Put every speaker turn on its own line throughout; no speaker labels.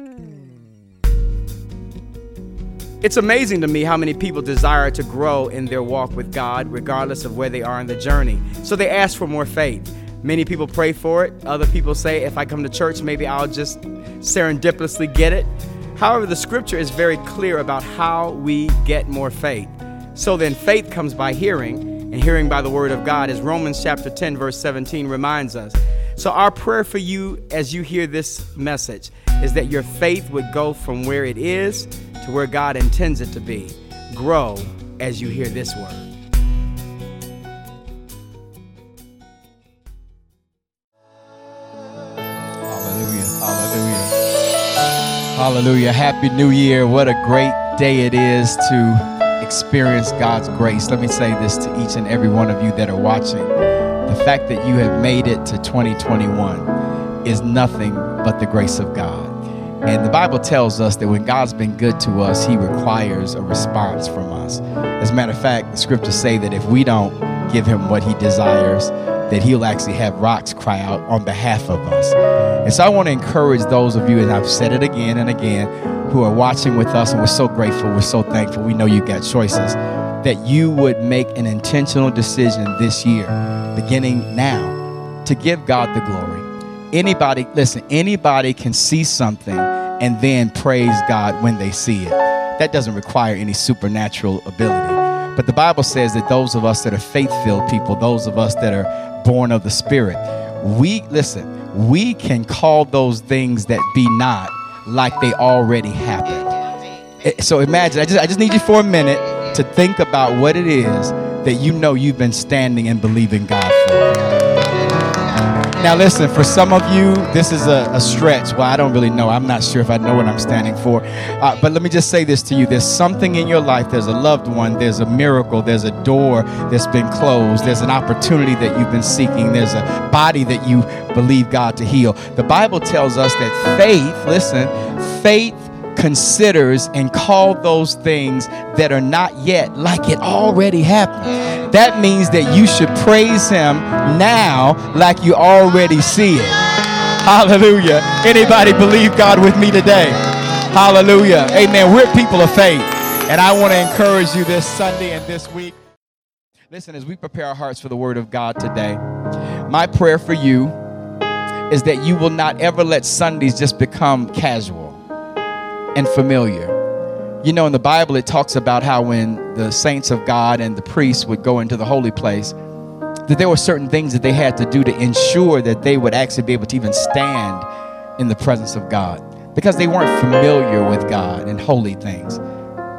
Hmm. It's amazing to me how many people desire to grow in their walk with God, regardless of where they are in the journey. So they ask for more faith. Many people pray for it. Other people say, if I come to church, maybe I'll just serendipitously get it. However, the scripture is very clear about how we get more faith. So then, faith comes by hearing, and hearing by the word of God, as Romans chapter 10, verse 17 reminds us. So, our prayer for you as you hear this message is that your faith would go from where it is to where God intends it to be. Grow as you hear this word.
Hallelujah. Happy New Year. What a great day it is to experience God's grace. Let me say this to each and every one of you that are watching. The fact that you have made it to 2021 is nothing but the grace of God. And the Bible tells us that when God's been good to us, He requires a response from us. As a matter of fact, the scriptures say that if we don't give Him what He desires, that He'll actually have rocks cry out on behalf of us. And so I want to encourage those of you, and I've said it again and again, who are watching with us, and we're so grateful, we're so thankful, we know you've got choices, that you would make an intentional decision this year, beginning now, to give God the glory Anybody, listen, anybody can see something and then praise God when they see it. That doesn't require any supernatural ability. But the Bible says that those of us that are faith filled people, those of us that are born of the Spirit, we, listen, we can call those things that be not like they already happened. Eh, so imagine, I just, I just need you for a minute to think about what it is that you know you've been standing and believing God for. Now, listen, for some of you, this is a, a, stretch. Well, I don't really know. I'm not sure if I know what I'm standing for. Uh, but let me just say this to you there's something in your life, there's a loved one, there's a miracle, there's a door that's been closed, there's an opportunity that you've been seeking, there's a body that you believe God to heal. The Bible tells us that faith, listen, faith considers and call those things that are not yet like it already happened. That means that you should praise him now like you already see it. Hallelujah. Anybody believe God with me today? Hallelujah. Amen. We're people of faith. And I want to encourage you this Sunday and this week. Listen, as we prepare our hearts for the word of God today, my prayer for you is that you will not ever let Sundays just become casual and familiar. You know, in the Bible, it talks about how when the saints of God and the priests would go into the holy place, that there were certain things that they had to do to ensure that they would actually be able to even stand in the presence of God because they weren't familiar with God and holy things.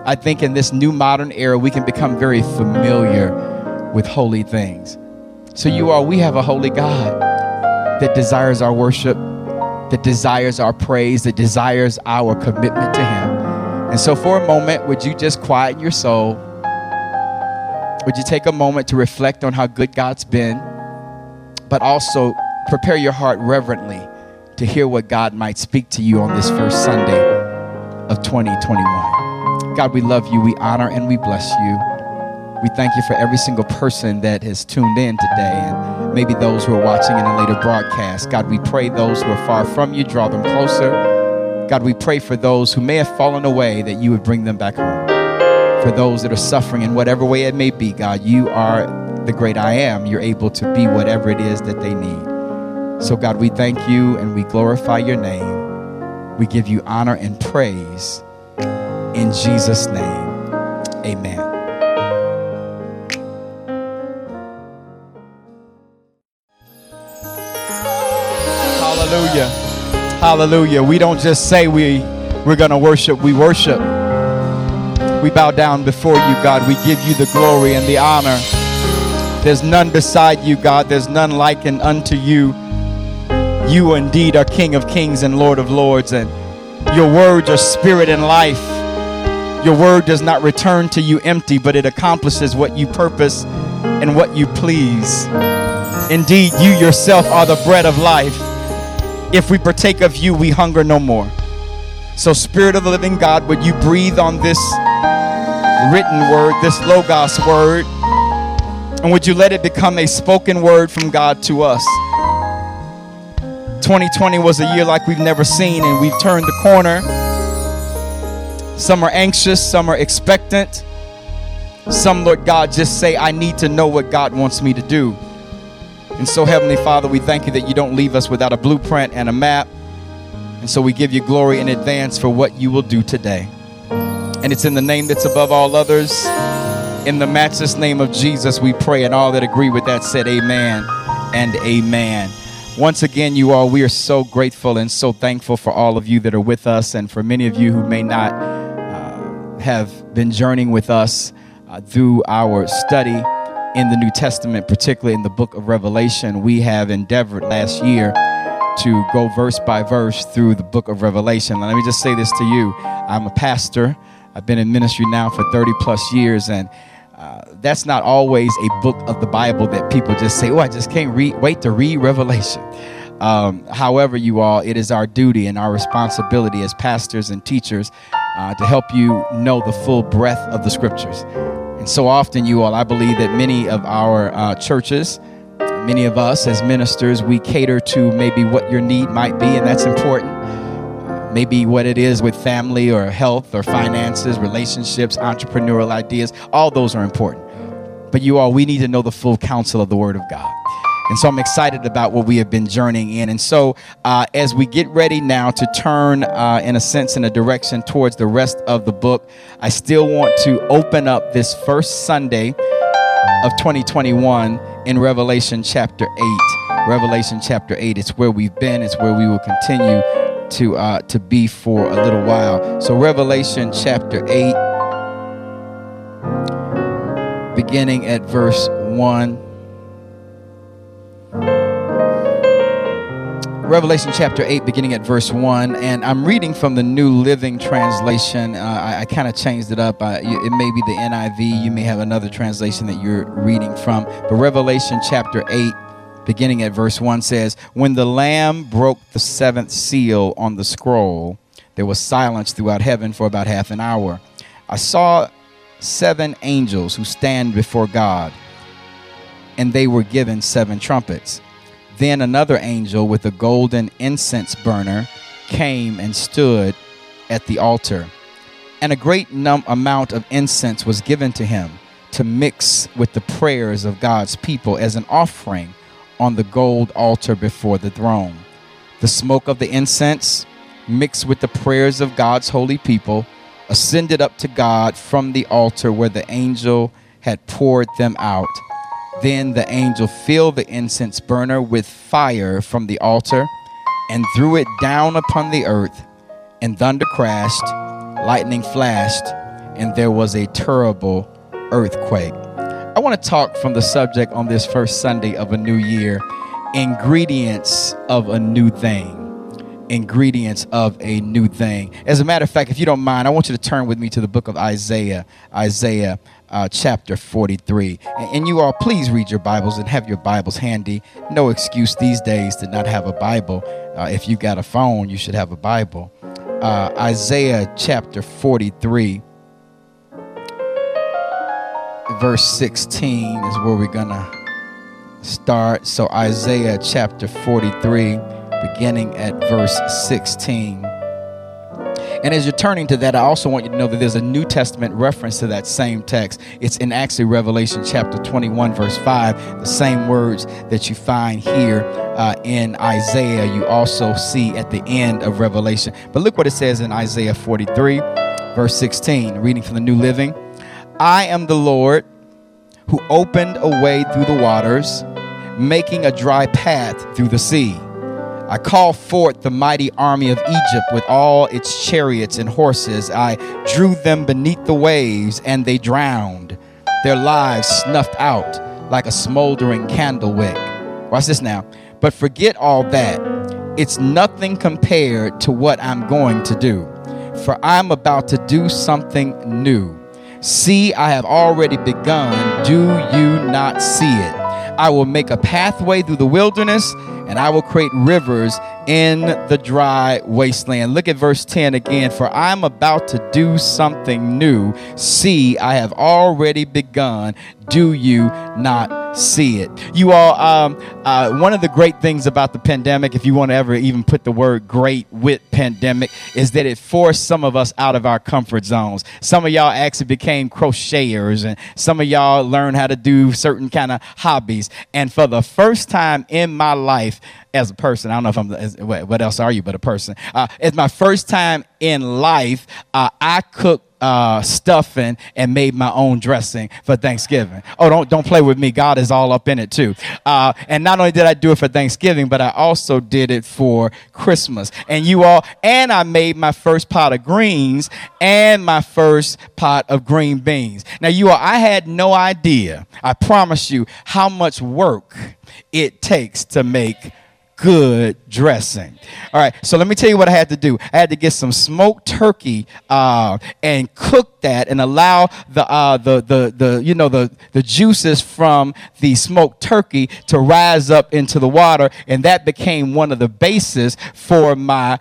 I think in this new modern era, we can become very familiar with holy things. So, you all, we have a holy God that desires our worship, that desires our praise, that desires our commitment to Him. And so, for a moment, would you just quiet your soul? Would you take a moment to reflect on how good God's been, but also prepare your heart reverently to hear what God might speak to you on this first Sunday of 2021? God, we love you, we honor, and we bless you. We thank you for every single person that has tuned in today and maybe those who are watching in a later broadcast. God, we pray those who are far from you, draw them closer. God, we pray for those who may have fallen away that you would bring them back home. For those that are suffering in whatever way it may be, God, you are the great I am. You're able to be whatever it is that they need. So, God, we thank you and we glorify your name. We give you honor and praise. In Jesus' name, amen. Hallelujah. We don't just say we, we're going to worship, we worship. We bow down before you, God. We give you the glory and the honor. There's none beside you, God. There's none likened unto you. You indeed are King of kings and Lord of lords, and your words are spirit and life. Your word does not return to you empty, but it accomplishes what you purpose and what you please. Indeed, you yourself are the bread of life. If we partake of you, we hunger no more. So, Spirit of the living God, would you breathe on this written word, this Logos word, and would you let it become a spoken word from God to us? 2020 was a year like we've never seen, and we've turned the corner. Some are anxious, some are expectant. Some, Lord God, just say, I need to know what God wants me to do. And so, Heavenly Father, we thank you that you don't leave us without a blueprint and a map. And so we give you glory in advance for what you will do today. And it's in the name that's above all others. In the matchless name of Jesus, we pray. And all that agree with that said, Amen and Amen. Once again, you all, we are so grateful and so thankful for all of you that are with us, and for many of you who may not uh, have been journeying with us uh, through our study in the New Testament, particularly in the book of Revelation. We have endeavored last year to go verse by verse through the book of Revelation. Let me just say this to you I'm a pastor, I've been in ministry now for 30 plus years, and uh, that's not always a book of the Bible that people just say, "Oh, I just can't read. Wait to read Revelation." Um, however, you all, it is our duty and our responsibility as pastors and teachers uh, to help you know the full breadth of the Scriptures. And so often, you all, I believe that many of our uh, churches, many of us as ministers, we cater to maybe what your need might be, and that's important maybe what it is with family or health or finances, relationships, entrepreneurial ideas, all those are important. But you all, we need to know the full counsel of the Word of God. And so I'm excited about what we have been journeying in. And so, uh, as we get ready now to turn, uh, in a sense, in a direction towards the rest of the book, I still want to open up this first Sunday of 2021 in Revelation chapter 8. Revelation chapter 8. It's where we've been, it's where we will continue to uh, to be for a little while. So Revelation chapter 8 beginning at verse 1 Revelation chapter 8, beginning at verse 1. And I'm reading from the New Living Translation. Uh, I, I kind of changed it up. Uh, it may be the NIV. You may have another translation that you're reading from. But Revelation chapter 8, beginning at verse 1 says, When the Lamb broke the seventh seal on the scroll, there was silence throughout heaven for about half an hour. I saw seven angels who stand before God, and they were given seven trumpets. Then another angel with a golden incense burner came and stood at the altar. And a great num- amount of incense was given to him to mix with the prayers of God's people as an offering on the gold altar before the throne. The smoke of the incense, mixed with the prayers of God's holy people, ascended up to God from the altar where the angel had poured them out. Then the angel filled the incense burner with fire from the altar and threw it down upon the earth, and thunder crashed, lightning flashed, and there was a terrible earthquake. I want to talk from the subject on this first Sunday of a new year ingredients of a new thing. Ingredients of a new thing. As a matter of fact, if you don't mind, I want you to turn with me to the book of Isaiah, Isaiah uh, chapter 43. And, and you all, please read your Bibles and have your Bibles handy. No excuse these days to not have a Bible. Uh, if you got a phone, you should have a Bible. Uh, Isaiah chapter 43 verse 16 is where we're going to start. So, Isaiah chapter 43, beginning at verse 16. And as you're turning to that, I also want you to know that there's a New Testament reference to that same text. It's in actually Revelation chapter 21, verse 5. The same words that you find here uh, in Isaiah, you also see at the end of Revelation. But look what it says in Isaiah 43, verse 16, reading from the New Living. I am the Lord who opened a way through the waters, making a dry path through the sea. I call forth the mighty army of Egypt with all its chariots and horses. I drew them beneath the waves, and they drowned, their lives snuffed out like a smoldering candle wick. Watch this now. But forget all that. It's nothing compared to what I'm going to do. For I'm about to do something new. See, I have already begun. Do you not see it? I will make a pathway through the wilderness, and I will create rivers in the dry wasteland. Look at verse 10 again. For I'm about to do something new. See, I have already begun. Do you not see it. You all, um, uh, one of the great things about the pandemic, if you want to ever even put the word great with pandemic, is that it forced some of us out of our comfort zones. Some of y'all actually became crocheters, and some of y'all learned how to do certain kind of hobbies. And for the first time in my life, as a person. I don't know if I'm, as, what else are you but a person? Uh, it's my first time in life. Uh, I cooked uh, stuffing and made my own dressing for Thanksgiving. Oh, don't don't play with me. God is all up in it too. Uh, and not only did I do it for Thanksgiving, but I also did it for Christmas. And you all, and I made my first pot of greens and my first pot of green beans. Now, you all, I had no idea. I promise you how much work it takes to make good dressing. All right, so let me tell you what I had to do. I had to get some smoked turkey uh, and cook that and allow the, uh, the, the, the, you know, the, the juices from the smoked turkey to rise up into the water, and that became one of the bases for my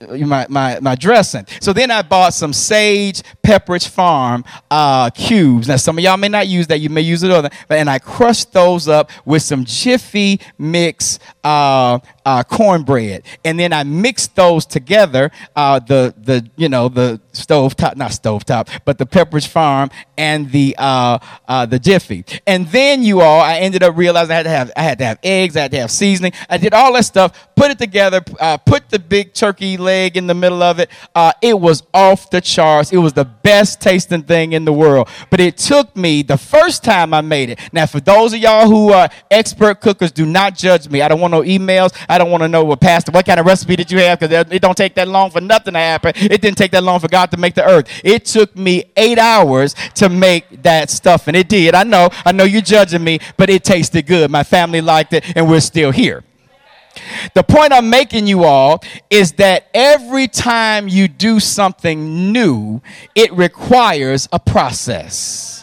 my, my, my dressing. So then I bought some Sage Pepperidge Farm uh, cubes. Now, some of y'all may not use that. You may use it other. But, and I crushed those up with some Jiffy Mix uh, uh, cornbread. And then I mixed those together, uh, the, the, you know, the stove top, not stove top, but the Pepperidge Farm and the, uh, uh, the Jiffy. And then you all, I ended up realizing I had to have, I had to have eggs, I had to have seasoning. I did all that stuff, put it together, put the big turkey leg in the middle of it. Uh, it was off the charts. It was the best tasting thing in the world. But it took me the first time I made it. Now, for those of y'all who are expert cookers, do not judge me. I don't want no emails. I don't want to know what pastor, what kind of recipe did you have? Because it don't take that long for nothing to happen. It didn't take that long for God to make the earth. It took me eight hours to make that stuff, and it did. I know, I know you're judging me, but it tasted good. My family liked it, and we're still here. The point I'm making you all is that every time you do something new, it requires a process.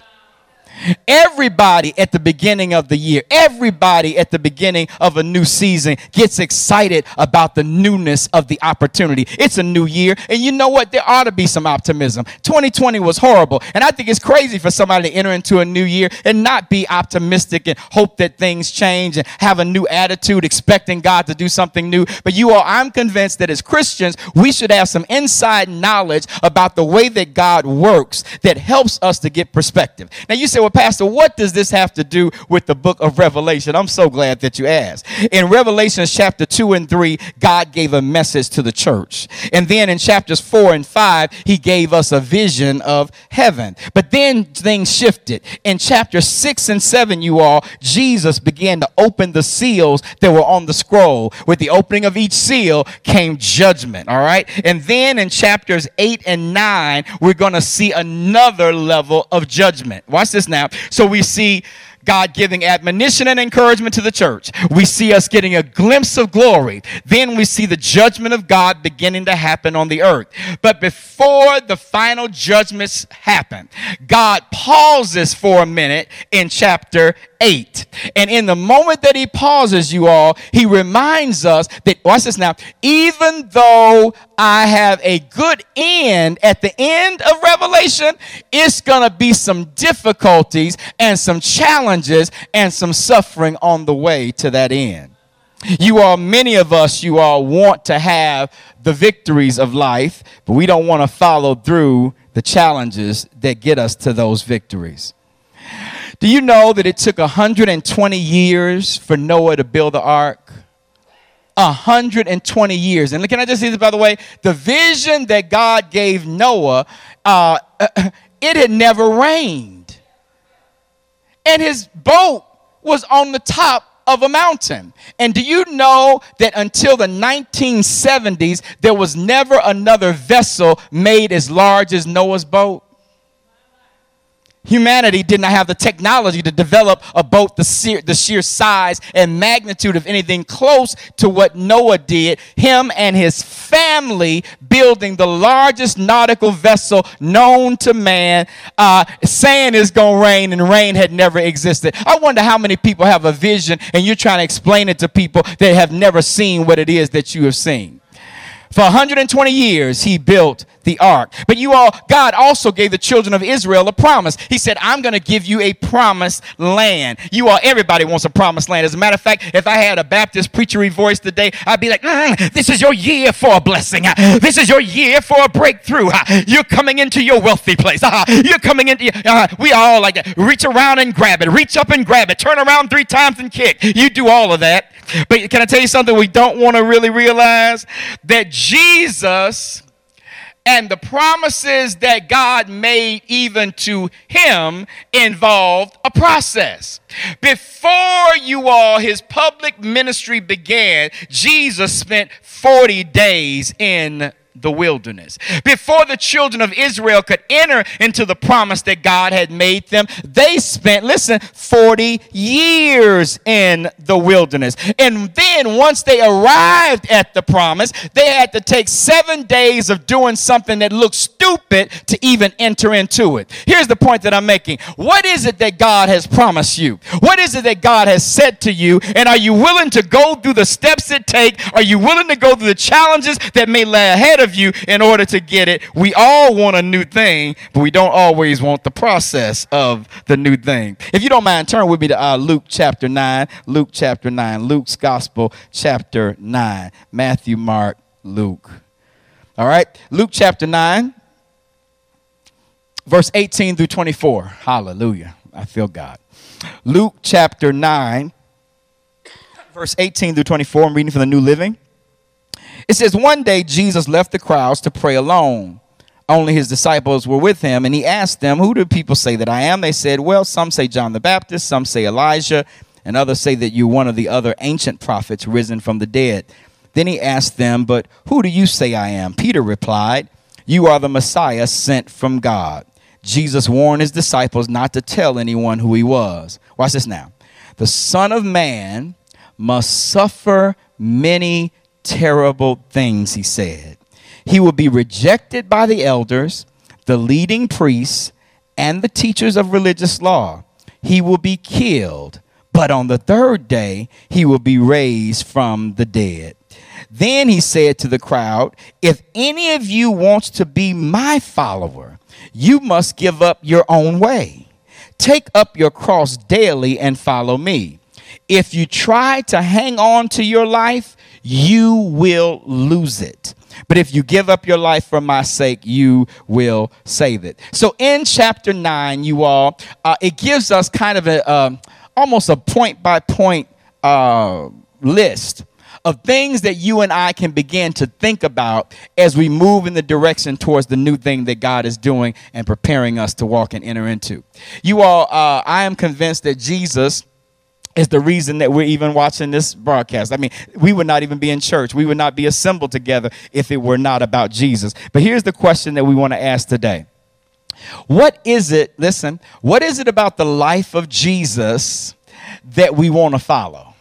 Everybody at the beginning of the year, everybody at the beginning of a new season gets excited about the newness of the opportunity. It's a new year, and you know what? There ought to be some optimism. 2020 was horrible, and I think it's crazy for somebody to enter into a new year and not be optimistic and hope that things change and have a new attitude, expecting God to do something new. But you all, I'm convinced that as Christians, we should have some inside knowledge about the way that God works that helps us to get perspective. Now, you say, well, Pastor, what does this have to do with the book of Revelation? I'm so glad that you asked. In Revelation chapter 2 and 3, God gave a message to the church. And then in chapters 4 and 5, he gave us a vision of heaven. But then things shifted. In chapter 6 and 7, you all, Jesus began to open the seals that were on the scroll. With the opening of each seal came judgment, all right? And then in chapters 8 and 9, we're going to see another level of judgment. Watch this now. So we see God giving admonition and encouragement to the church. We see us getting a glimpse of glory. Then we see the judgment of God beginning to happen on the earth. But before the final judgments happen, God pauses for a minute in chapter 8. And in the moment that he pauses, you all, he reminds us that, watch this now, even though I have a good end at the end of Revelation, it's going to be some difficulties and some challenges and some suffering on the way to that end. You all, many of us, you all want to have the victories of life, but we don't want to follow through the challenges that get us to those victories. Do you know that it took 120 years for Noah to build the ark? 120 years. And can I just say this, by the way? The vision that God gave Noah, uh, it had never rained. And his boat was on the top of a mountain. And do you know that until the 1970s, there was never another vessel made as large as Noah's boat? Humanity did not have the technology to develop a boat the sheer, the sheer size and magnitude of anything close to what Noah did. Him and his family building the largest nautical vessel known to man, uh, saying it's going to rain, and rain had never existed. I wonder how many people have a vision and you're trying to explain it to people that have never seen what it is that you have seen. For 120 years, he built the ark. But you all, God also gave the children of Israel a promise. He said, I'm going to give you a promised land. You all, everybody wants a promised land. As a matter of fact, if I had a Baptist preachery voice today, I'd be like, mm, this is your year for a blessing. This is your year for a breakthrough. You're coming into your wealthy place. You're coming into, uh, we all like. Reach around and grab it. Reach up and grab it. Turn around three times and kick. You do all of that. But can I tell you something we don't want to really realize? That Jesus and the promises that God made even to him involved a process. Before you all, his public ministry began, Jesus spent 40 days in the wilderness. Before the children of Israel could enter into the promise that God had made them, they spent, listen, 40 years in the wilderness. And then once they arrived at the promise, they had to take seven days of doing something that looked stupid to even enter into it. Here's the point that I'm making. What is it that God has promised you? What is it that God has said to you? And are you willing to go through the steps it takes? Are you willing to go through the challenges that may lay ahead of you in order to get it. We all want a new thing, but we don't always want the process of the new thing. If you don't mind, turn with me to uh, Luke chapter 9. Luke chapter 9. Luke's Gospel chapter 9. Matthew, Mark, Luke. All right. Luke chapter 9, verse 18 through 24. Hallelujah. I feel God. Luke chapter 9, verse 18 through 24. I'm reading from the New Living. It says, One day Jesus left the crowds to pray alone. Only his disciples were with him, and he asked them, Who do people say that I am? They said, Well, some say John the Baptist, some say Elijah, and others say that you're one of the other ancient prophets risen from the dead. Then he asked them, But who do you say I am? Peter replied, You are the Messiah sent from God. Jesus warned his disciples not to tell anyone who he was. Watch this now. The Son of Man must suffer many terrible things, he said. He will be rejected by the elders, the leading priests, and the teachers of religious law. He will be killed, but on the third day he will be raised from the dead. Then he said to the crowd, If any of you wants to be my follower, you must give up your own way. Take up your cross daily and follow me. If you try to hang on to your life, you will lose it. But if you give up your life for my sake, you will save it. So in chapter 9, you all, uh, it gives us kind of a uh, almost a point by point uh, list of things that you and I can begin to think about as we move in the direction towards the new thing that God is doing and preparing us to walk and enter into. You all, uh, I am convinced that Jesus is the reason that we're even watching this broadcast. I mean, we would not even be in church. We would not be assembled together if it were not about Jesus. But here's the question that we want to ask today. What is it, listen, what is it about the life of Jesus that we want to follow?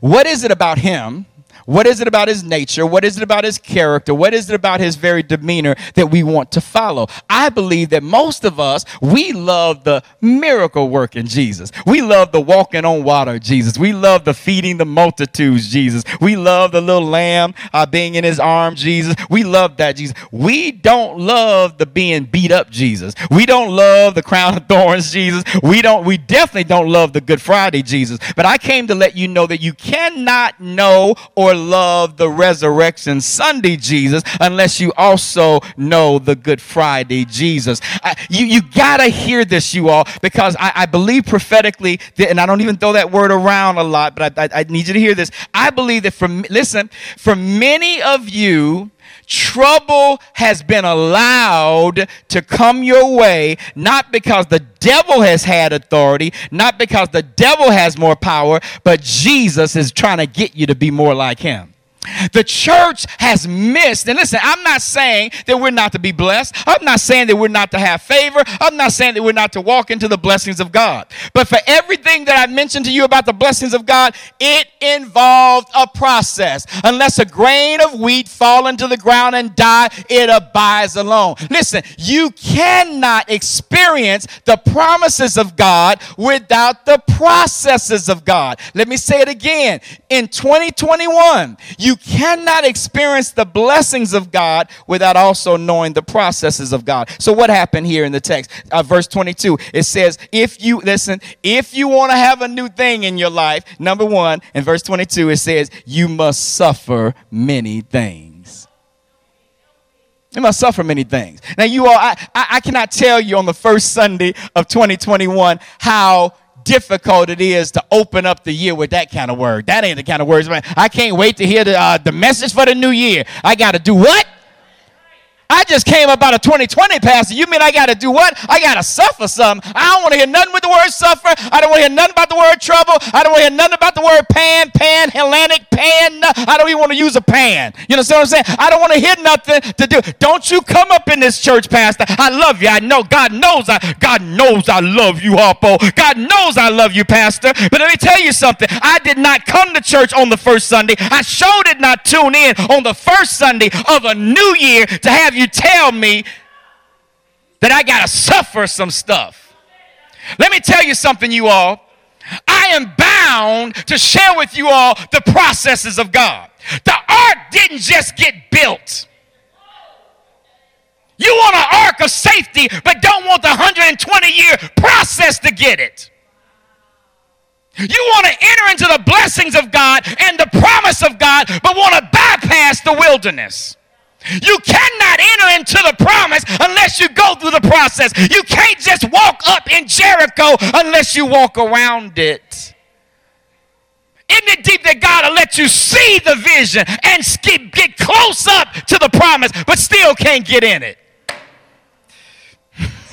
What is it about him what is it about his nature? What is it about his character? What is it about his very demeanor that we want to follow? I believe that most of us, we love the miracle work in Jesus. We love the walking on water Jesus. We love the feeding the multitudes Jesus. We love the little lamb uh, being in his arm Jesus. We love that Jesus. We don't love the being beat up Jesus. We don't love the crown of thorns Jesus. We don't we definitely don't love the Good Friday Jesus. But I came to let you know that you cannot know or or love the resurrection Sunday Jesus unless you also know the Good Friday Jesus. I, you you got to hear this, you all, because I, I believe prophetically, that, and I don't even throw that word around a lot, but I, I, I need you to hear this. I believe that for, listen, for many of you, trouble has been allowed to come your way, not because the devil has had authority, not because the devil has more power, but Jesus is trying to get you to be more like him. The church has missed, and listen, I'm not saying that we're not to be blessed. I'm not saying that we're not to have favor. I'm not saying that we're not to walk into the blessings of God. But for everything that I mentioned to you about the blessings of God, it involved a process. Unless a grain of wheat fall into the ground and die, it abides alone. Listen, you cannot experience the promises of God without the processes of God. Let me say it again. In 2021, you You cannot experience the blessings of God without also knowing the processes of God. So, what happened here in the text? Uh, verse 22, it says, If you, listen, if you want to have a new thing in your life, number one, in verse 22, it says, You must suffer many things. You must suffer many things. Now, you all, I, I, I cannot tell you on the first Sunday of 2021 how difficult it is to open up the year with that kind of word. That ain't the kind of words, man. I can't wait to hear the, uh, the message for the new year. I got to do what? I just came about a 2020, Pastor. You mean I got to do what? I got to suffer something. I don't want to hear nothing with the word suffer. I don't want to hear nothing about the word trouble. I don't want to hear nothing about the word pan, pan, Hellenic, pan. I don't even want to use a pan. You know what I'm saying? I don't want to hear nothing to do. Don't you come up in this church, Pastor. I love you. I know God knows I God knows I love you, Harpo. God knows I love you, Pastor. But let me tell you something. I did not come to church on the first Sunday. I sure did not tune in on the first Sunday of a new year to have you you tell me that I got to suffer some stuff. Let me tell you something, you all. I am bound to share with you all the processes of God. The ark didn't just get built. You want an ark of safety, but don't want the 120 year process to get it. You want to enter into the blessings of God and the promise of God, but want to bypass the wilderness. You cannot enter into the promise unless you go through the process. You can't just walk up in Jericho unless you walk around it. Isn't it deep that God will let you see the vision and skip, get close up to the promise, but still can't get in it?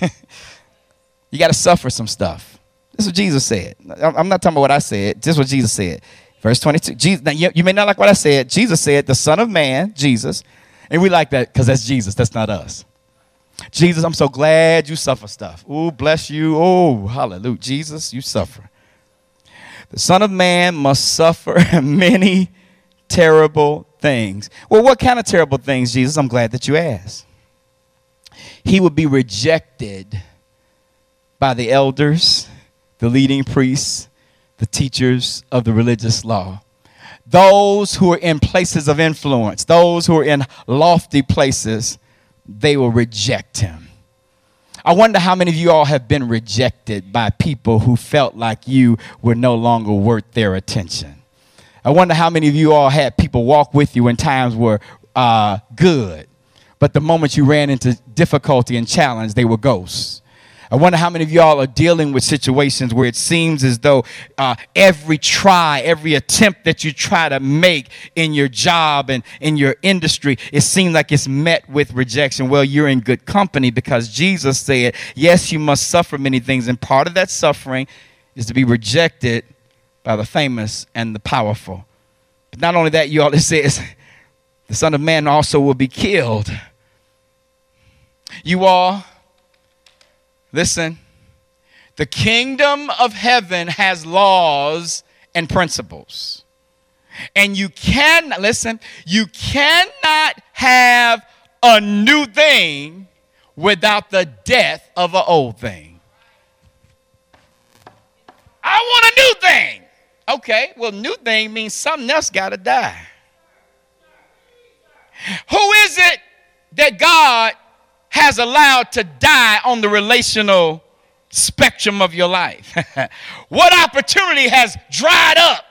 you got to suffer some stuff. This is what Jesus said. I'm not talking about what I said. This is what Jesus said. Verse 22. Jesus, now you, you may not like what I said. Jesus said, The Son of Man, Jesus, and we like that because that's Jesus, that's not us. Jesus, I'm so glad you suffer stuff. Oh, bless you. Oh, hallelujah. Jesus, you suffer. The Son of Man must suffer many terrible things. Well, what kind of terrible things, Jesus? I'm glad that you asked. He would be rejected by the elders, the leading priests, the teachers of the religious law those who are in places of influence, those who are in lofty places, they will reject him. I wonder how many of you all have been rejected by people who felt like you were no longer worth their attention. I wonder how many of you all had people walk with you when times were uh, good, but the moment you ran into difficulty and challenge, they were ghosts. I wonder how many of y'all are dealing with situations where it seems as though uh, every try, every attempt that you try to make in your job and in your industry, it seems like it's met with rejection. Well, you're in good company because Jesus said, Yes, you must suffer many things. And part of that suffering is to be rejected by the famous and the powerful. But not only that, you all, it says, the Son of Man also will be killed. You all, Listen, the kingdom of heaven has laws and principles. And you can, listen, you cannot have a new thing without the death of an old thing. I want a new thing. Okay, well, new thing means something else got to die. Who is it that God has allowed to die on the relational spectrum of your life? what opportunity has dried up?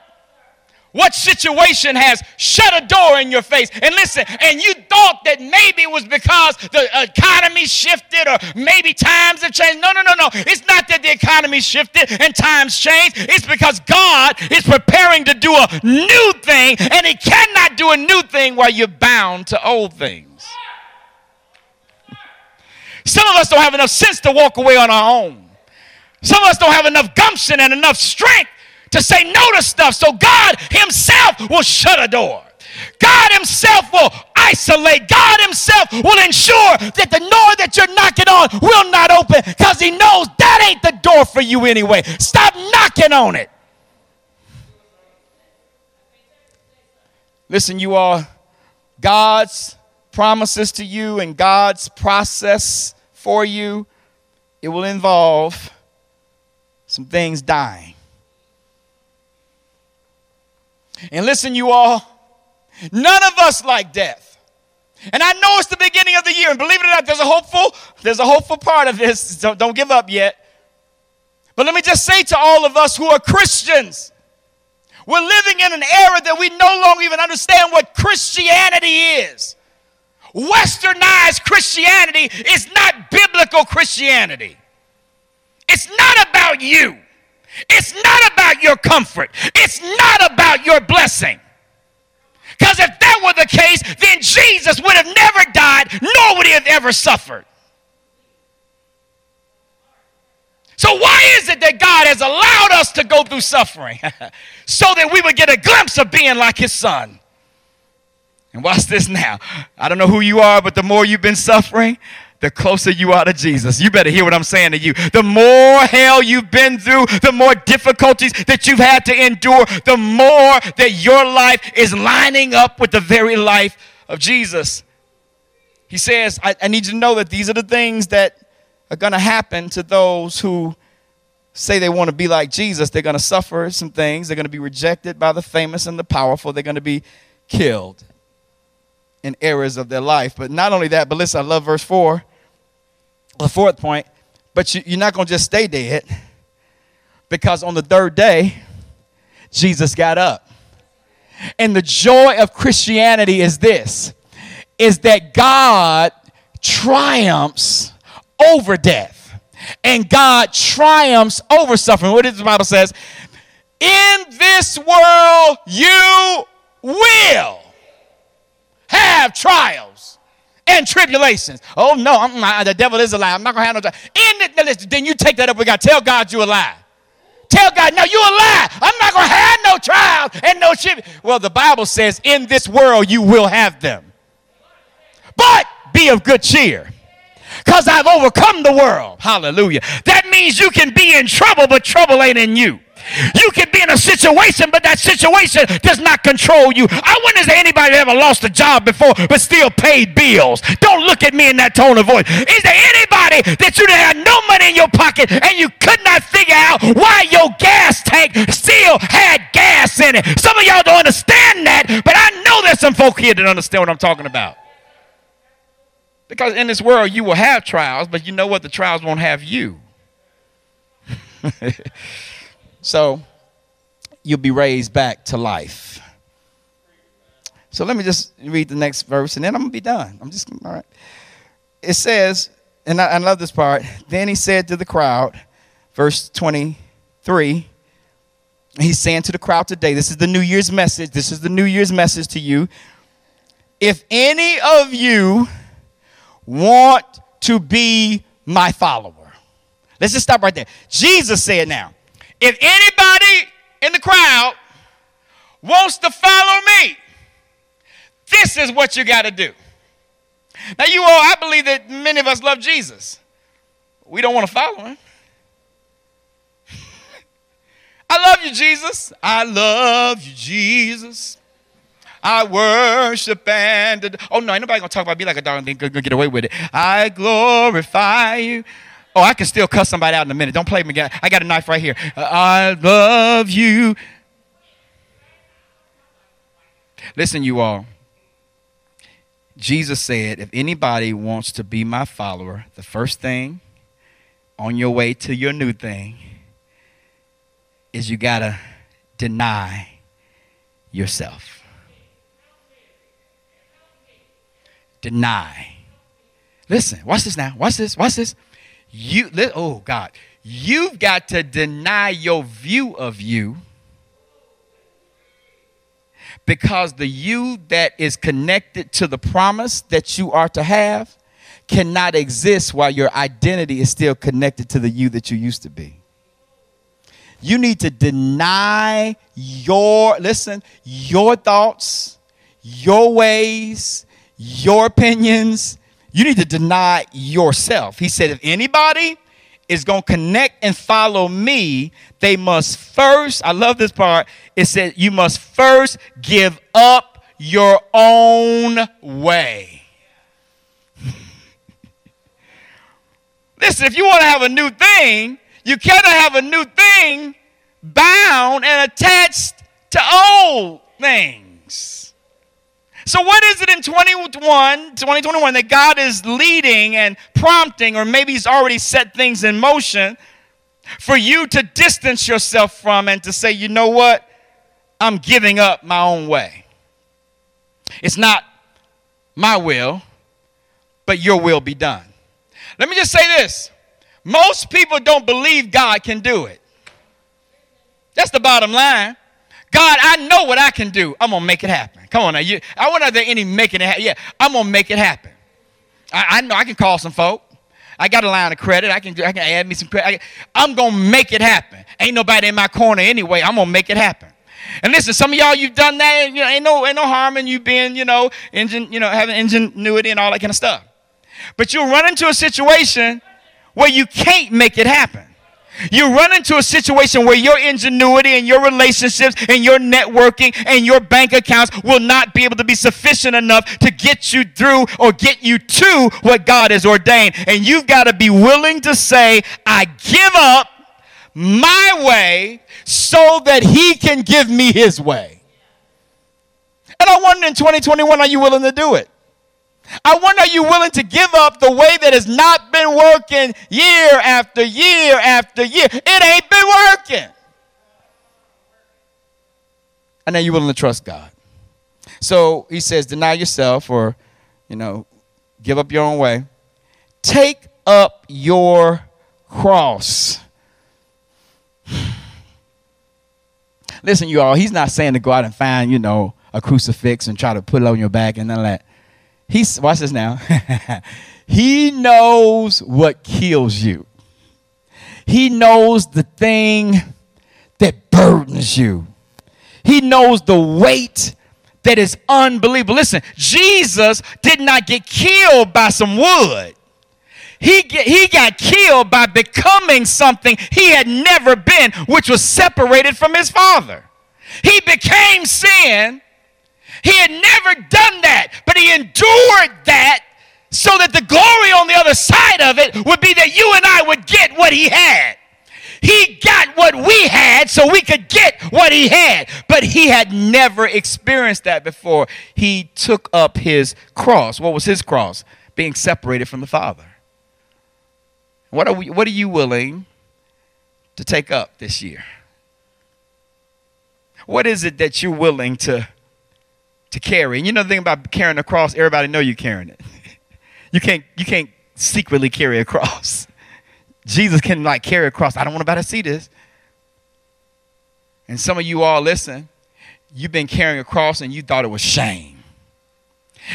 What situation has shut a door in your face? And listen, and you thought that maybe it was because the economy shifted or maybe times have changed. No, no, no, no. It's not that the economy shifted and times changed. It's because God is preparing to do a new thing, and He cannot do a new thing while you're bound to old things. Some of us don't have enough sense to walk away on our own. Some of us don't have enough gumption and enough strength to say no to stuff. So God Himself will shut a door. God Himself will isolate. God Himself will ensure that the door that you're knocking on will not open because He knows that ain't the door for you anyway. Stop knocking on it. Listen, you all, God's promises to you and God's process for you, it will involve some things dying. And listen, you all, None of us like death. And I know it's the beginning of the year, and believe it or not, there's a hopeful, there's a hopeful part of this. Don't, don't give up yet. But let me just say to all of us who are Christians, we're living in an era that we no longer even understand what Christianity is. Westernized Christianity is not biblical Christianity. It's not about you. It's not about your comfort. It's not about your blessing. Because if that were the case, then Jesus would have never died, nor would he have ever suffered. So, why is it that God has allowed us to go through suffering? so that we would get a glimpse of being like his son. And watch this now. I don't know who you are, but the more you've been suffering, the closer you are to Jesus. You better hear what I'm saying to you. The more hell you've been through, the more difficulties that you've had to endure, the more that your life is lining up with the very life of Jesus. He says, I, I need you to know that these are the things that are going to happen to those who say they want to be like Jesus. They're going to suffer some things. They're going to be rejected by the famous and the powerful. They're going to be killed in areas of their life. But not only that, but listen, I love verse 4. The fourth point, but you, you're not going to just stay dead because on the third day, Jesus got up. And the joy of Christianity is this is that God triumphs over death and God triumphs over suffering. What does the Bible says? In this world you will have trials and tribulations. Oh no, not, the devil is a lie. I'm not gonna have no trial. In then you take that up with God. Tell God you a lie. Tell God, no, you a lie. I'm not gonna have no trials and no shit. Well, the Bible says, in this world you will have them. But be of good cheer because I've overcome the world. Hallelujah. That means you can be in trouble, but trouble ain't in you. You can in a situation, but that situation does not control you. I wonder is there anybody ever lost a job before but still paid bills? Don't look at me in that tone of voice. Is there anybody that you had no money in your pocket and you could not figure out why your gas tank still had gas in it? Some of y'all don't understand that, but I know there's some folk here that understand what I'm talking about. Because in this world you will have trials, but you know what? The trials won't have you. So you'll be raised back to life. So let me just read the next verse and then I'm going to be done. I'm just, all right. It says, and I, I love this part. Then he said to the crowd, verse 23, he's saying to the crowd today, this is the New Year's message. This is the New Year's message to you. If any of you want to be my follower, let's just stop right there. Jesus said now, if anybody in the crowd wants to follow me, this is what you got to do. Now, you all, I believe that many of us love Jesus. We don't want to follow him. I love you, Jesus. I love you, Jesus. I worship and oh no, ain't nobody gonna talk about me like a dog and gonna get away with it. I glorify you. Oh, I can still cuss somebody out in a minute. Don't play me. I got a knife right here. Uh, I love you. Listen, you all. Jesus said, if anybody wants to be my follower, the first thing on your way to your new thing is you got to deny yourself. Deny. Listen, watch this now. Watch this. Watch this. You, oh God, you've got to deny your view of you because the you that is connected to the promise that you are to have cannot exist while your identity is still connected to the you that you used to be. You need to deny your, listen, your thoughts, your ways, your opinions, you need to deny yourself. He said, if anybody is going to connect and follow me, they must first, I love this part, it said, you must first give up your own way. Listen, if you want to have a new thing, you cannot have a new thing bound and attached to old things. So, what is it in 21, 2021 that God is leading and prompting, or maybe He's already set things in motion for you to distance yourself from and to say, you know what? I'm giving up my own way. It's not my will, but your will be done. Let me just say this most people don't believe God can do it. That's the bottom line. God, I know what I can do. I'm gonna make it happen. Come on now. You, I wonder if there any making it happen. Yeah, I'm gonna make it happen. I, I, know I can call some folk. I got a line of credit. I can I can add me some credit. I, I'm gonna make it happen. Ain't nobody in my corner anyway. I'm gonna make it happen. And listen, some of y'all you've done that. You know, ain't no ain't no harm in you being you know engine you know having ingenuity and all that kind of stuff. But you'll run into a situation where you can't make it happen. You run into a situation where your ingenuity and your relationships and your networking and your bank accounts will not be able to be sufficient enough to get you through or get you to what God has ordained. And you've got to be willing to say, I give up my way so that He can give me His way. And I wonder in 2021, are you willing to do it? I wonder, are you willing to give up the way that has not been working year after year after year? It ain't been working. And are you willing to trust God? So he says, deny yourself or, you know, give up your own way. Take up your cross. Listen, you all, he's not saying to go out and find, you know, a crucifix and try to put it on your back and all that. He's, watch this now. he knows what kills you. He knows the thing that burdens you. He knows the weight that is unbelievable. Listen, Jesus did not get killed by some wood. He, get, he got killed by becoming something he had never been, which was separated from his Father. He became sin he had never done that, but he endured that so that the glory on the other side of it would be that you and I would get what he had. He got what we had so we could get what he had. But he had never experienced that before. He took up his cross. What was his cross? Being separated from the Father. What are, we, what are you willing to take up this year? What is it that you're willing to to carry. And you know the thing about carrying a cross, everybody know you're carrying it. you can't you can't secretly carry a cross. Jesus can like carry a cross. I don't want nobody to see this. And some of you all listen, you've been carrying a cross and you thought it was shame.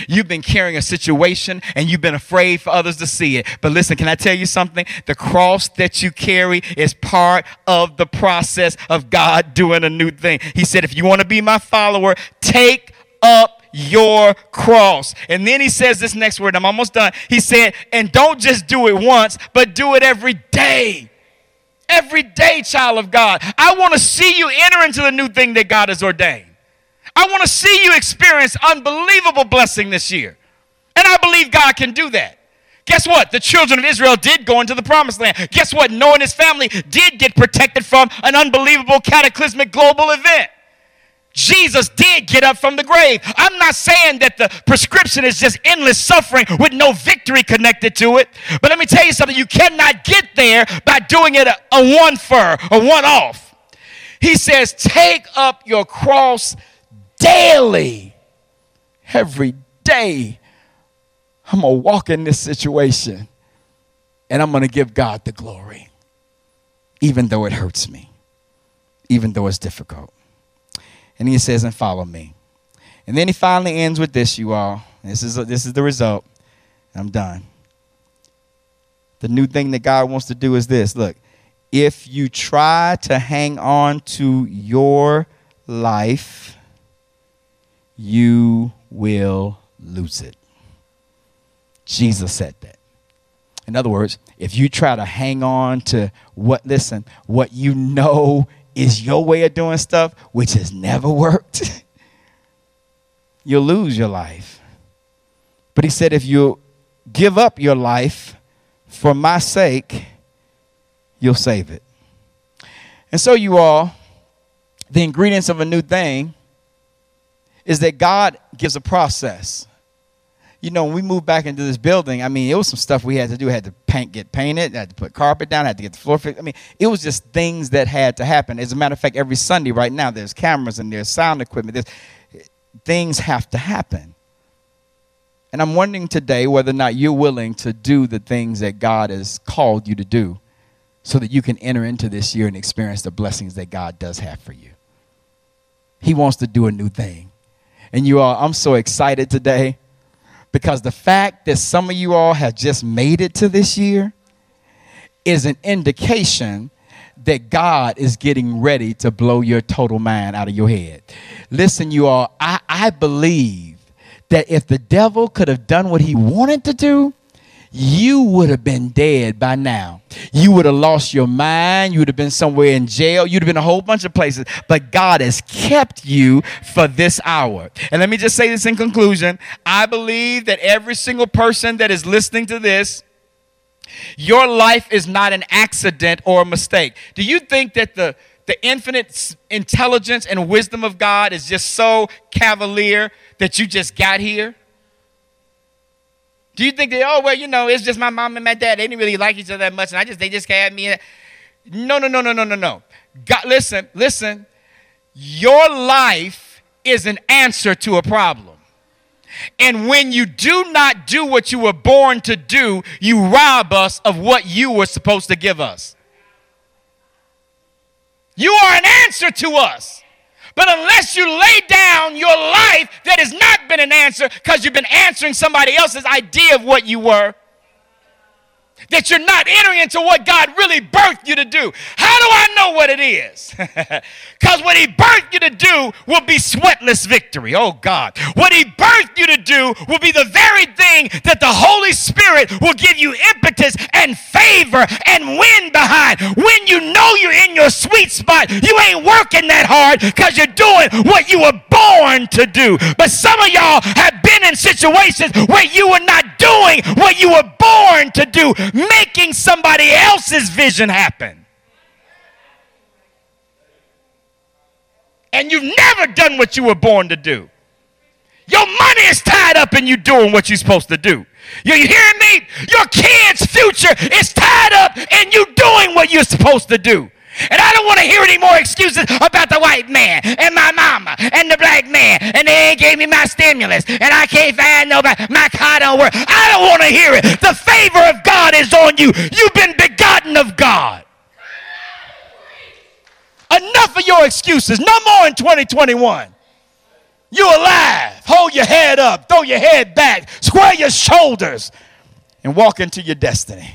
You've been carrying a situation and you've been afraid for others to see it. But listen, can I tell you something? The cross that you carry is part of the process of God doing a new thing. He said, if you want to be my follower, take up your cross. And then he says this next word, I'm almost done. He said, and don't just do it once, but do it every day. Every day, child of God. I want to see you enter into the new thing that God has ordained. I want to see you experience unbelievable blessing this year. And I believe God can do that. Guess what? The children of Israel did go into the promised land. Guess what? Noah and his family did get protected from an unbelievable cataclysmic global event. Jesus did get up from the grave. I'm not saying that the prescription is just endless suffering with no victory connected to it. But let me tell you something you cannot get there by doing it a, a one for, a one off. He says, Take up your cross daily. Every day, I'm going to walk in this situation and I'm going to give God the glory, even though it hurts me, even though it's difficult. And he says, and follow me. And then he finally ends with this, you all. This is, this is the result. I'm done. The new thing that God wants to do is this look, if you try to hang on to your life, you will lose it. Jesus said that. In other words, if you try to hang on to what, listen, what you know is your way of doing stuff, which has never worked, you'll lose your life. But he said, if you give up your life for my sake, you'll save it. And so, you all, the ingredients of a new thing is that God gives a process. You know, when we moved back into this building, I mean, it was some stuff we had to do. had to paint, get painted, I had to put carpet down, I had to get the floor fixed. I mean, it was just things that had to happen. As a matter of fact, every Sunday right now, there's cameras and there's sound equipment. There's, things have to happen. And I'm wondering today whether or not you're willing to do the things that God has called you to do so that you can enter into this year and experience the blessings that God does have for you. He wants to do a new thing. And you all, I'm so excited today because the fact that some of you all have just made it to this year is an indication that God is getting ready to blow your total mind out of your head. Listen, you all, I, I believe that if the devil could have done what he wanted to do, you would have been dead by now. You would have lost your mind. You would have been somewhere in jail. You'd have been a whole bunch of places. But God has kept you for this hour. And let me just say this in conclusion I believe that every single person that is listening to this, your life is not an accident or a mistake. Do you think that the the infinite intelligence and wisdom of God is just so cavalier that you just got here? Do you think they, oh, well, you know, it's just my mom and my dad. They didn't really like each other that much, and I just, they just had me. No, no, no, no, no, no, no. God, listen, listen. Your life is an answer to a problem. And when you do not do what you were born to do, you rob us of what you were supposed to give us. You are an answer to us. But unless you lay down your life that has not been an answer because you've been answering somebody else's idea of what you were, that you're not entering into what God really birthed you to do. How do I know what it is? Because what He birthed you to do will be sweatless victory. Oh God. What He birthed you to do will be the very thing that the Holy Spirit will give you impetus and favor and wind behind. When you know you're in your sweet spot, you ain't working that hard because you're doing what you were born to do. But some of y'all have been in situations where you were not doing what you were born to do making somebody else's vision happen. And you've never done what you were born to do. Your money is tied up in you doing what you're supposed to do. You, hear me? Your kid's future is tied up in you doing what you're supposed to do. And I don't want to hear any more excuses about the white man and my mama and the black man and they ain't gave me my stimulus and I can't find nobody. My car don't work. I don't want to hear it. The favor of God is on you. You've been begotten of God. Enough of your excuses. No more in 2021. You alive. Hold your head up. Throw your head back. Square your shoulders and walk into your destiny.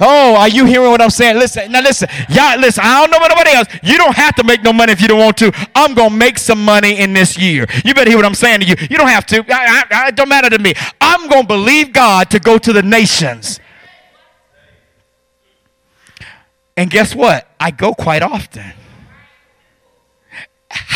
Oh, are you hearing what I'm saying? Listen, now listen, y'all, listen. I don't know about nobody else. You don't have to make no money if you don't want to. I'm gonna make some money in this year. You better hear what I'm saying to you. You don't have to. I, I, it don't matter to me. I'm gonna believe God to go to the nations. And guess what? I go quite often.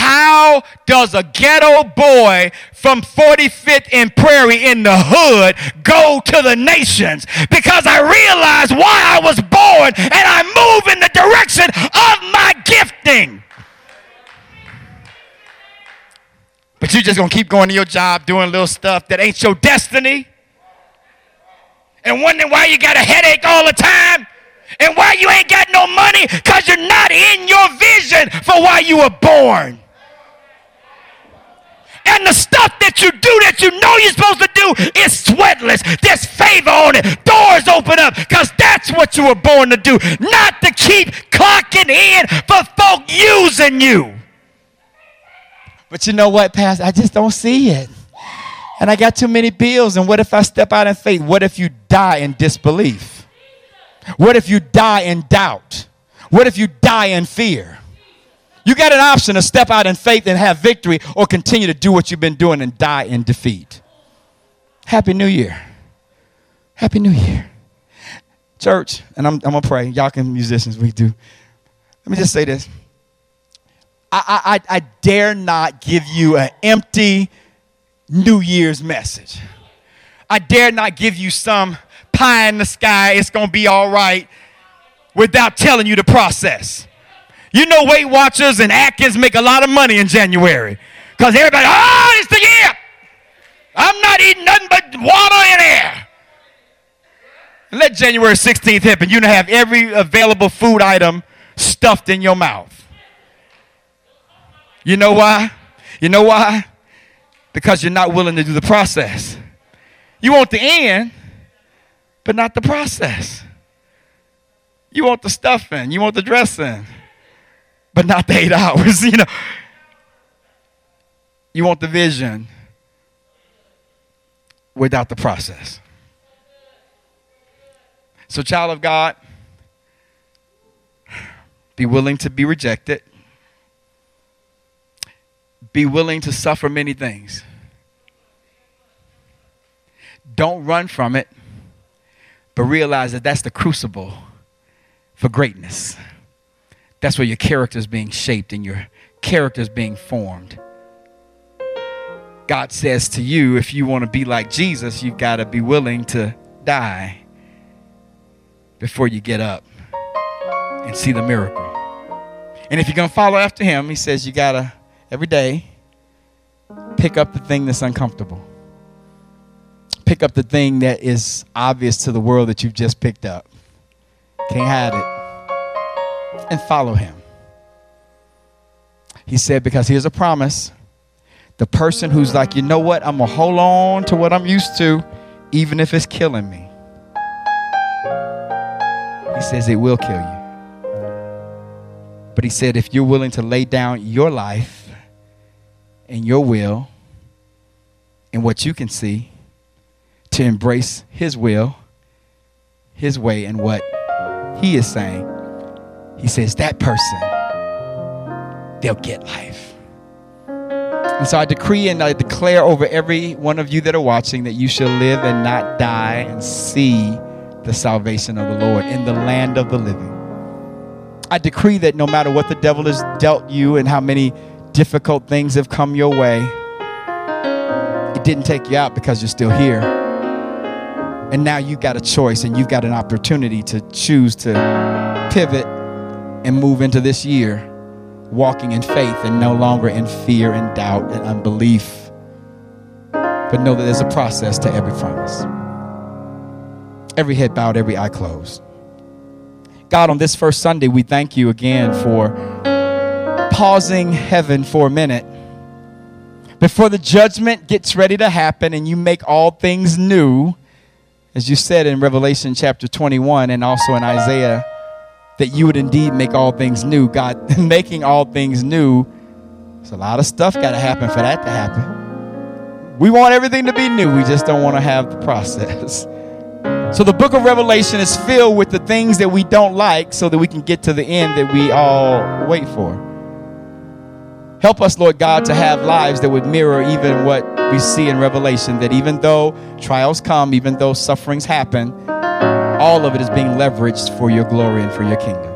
How does a ghetto boy from 45th and Prairie in the hood go to the nations? Because I realize why I was born and I move in the direction of my gifting. But you're just going to keep going to your job doing little stuff that ain't your destiny and wondering why you got a headache all the time and why you ain't got no money because you're not in your vision for why you were born. And the stuff that you do that you know you're supposed to do is sweatless. There's favor on it. Doors open up because that's what you were born to do, not to keep clocking in for folk using you. But you know what, Pastor? I just don't see it. And I got too many bills. And what if I step out in faith? What if you die in disbelief? What if you die in doubt? What if you die in fear? You got an option to step out in faith and have victory or continue to do what you've been doing and die in defeat. Happy New Year. Happy New Year. Church, and I'm, I'm going to pray. Y'all can, musicians, we do. Let me just say this. I, I, I dare not give you an empty New Year's message. I dare not give you some pie in the sky, it's going to be all right, without telling you the process. You know, Weight Watchers and Atkins make a lot of money in January Because everybody, oh, it's the year. I'm not eating nothing but water and air. Let January 16th hit, and you have every available food item stuffed in your mouth. You know why? You know why? Because you're not willing to do the process. You want the end, but not the process. You want the stuffing, you want the dressing, but not the eight hours, you know. You want the vision without the process. So, child of God, be willing to be rejected, be willing to suffer many things. Don't run from it, but realize that that's the crucible for greatness. That's where your character is being shaped and your character is being formed. God says to you, if you want to be like Jesus, you've got to be willing to die before you get up and see the miracle. And if you're going to follow after him, he says you got to, every day, pick up the thing that's uncomfortable. Pick up the thing that is obvious to the world that you've just picked up. Can't hide it. And follow him. He said, because here's a promise the person who's like, you know what, I'm going to hold on to what I'm used to, even if it's killing me. He says it will kill you. But he said, if you're willing to lay down your life and your will and what you can see to embrace his will, his way, and what he is saying, he says, that person, they'll get life. And so I decree and I declare over every one of you that are watching that you shall live and not die and see the salvation of the Lord in the land of the living. I decree that no matter what the devil has dealt you and how many difficult things have come your way, it didn't take you out because you're still here. And now you've got a choice and you've got an opportunity to choose to pivot and move into this year walking in faith and no longer in fear and doubt and unbelief. But know that there's a process to every promise. Every head bowed, every eye closed. God, on this first Sunday, we thank you again for pausing heaven for a minute before the judgment gets ready to happen and you make all things new, as you said in Revelation chapter 21 and also in Isaiah that you would indeed make all things new. God, making all things new, there's a lot of stuff got to happen for that to happen. We want everything to be new, we just don't want to have the process. So the book of Revelation is filled with the things that we don't like so that we can get to the end that we all wait for. Help us, Lord God, to have lives that would mirror even what we see in Revelation that even though trials come, even though sufferings happen, all of it is being leveraged for your glory and for your kingdom.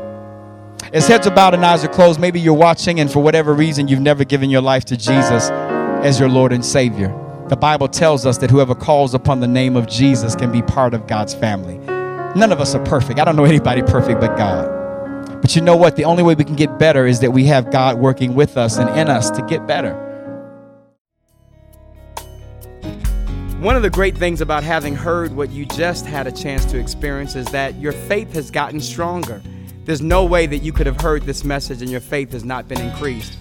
As heads are bowed and eyes are closed, maybe you're watching and for whatever reason you've never given your life to Jesus as your Lord and Savior. The Bible tells us that whoever calls upon the name of Jesus can be part of God's family. None of us are perfect. I don't know anybody perfect but God. But you know what? The only way we can get better is that we have God working with us and in us to get better.
One of the great things about having heard what you just had a chance to experience is that your faith has gotten stronger. There's no way that you could have heard this message and your faith has not been increased.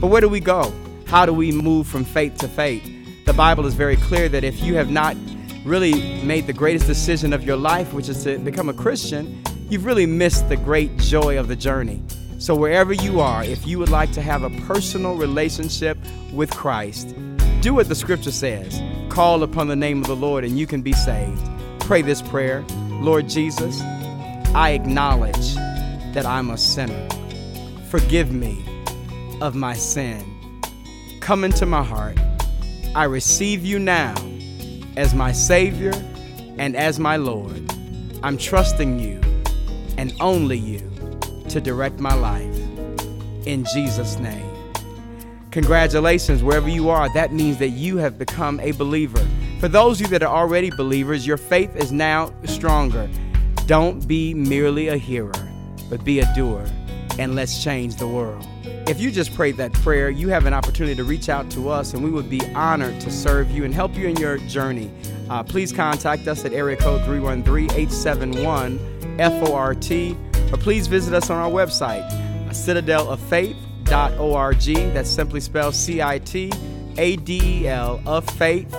But where do we go? How do we move from faith to faith? The Bible is very clear that if you have not really made the greatest decision of your life, which is to become a Christian, you've really missed the great joy of the journey. So, wherever you are, if you would like to have a personal relationship with Christ, do what the scripture says call upon the name of the Lord and you can be saved. Pray this prayer Lord Jesus, I acknowledge that I'm a sinner. Forgive me of my sin. Come into my heart. I receive you now as my Savior and as my Lord. I'm trusting you and only you to direct my life. In Jesus' name. Congratulations, wherever you are, that means that you have become a believer. For those of you that are already believers, your faith is now stronger. Don't be merely a hearer, but be a doer. and let's change the world. If you just prayed that prayer, you have an opportunity to reach out to us, and we would be honored to serve you and help you in your journey. Uh, please contact us at area code 313 871 FORT, or please visit us on our website, citadeloffaith.org. That's simply spelled C I T A D E L of faith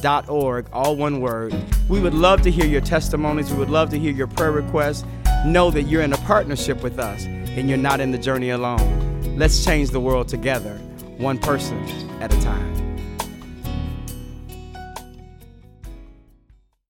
dot org all one word. We would love to hear your testimonies. We would love to hear your prayer requests. Know that you're in a partnership with us and you're not in the journey alone. Let's change the world together, one person at a time.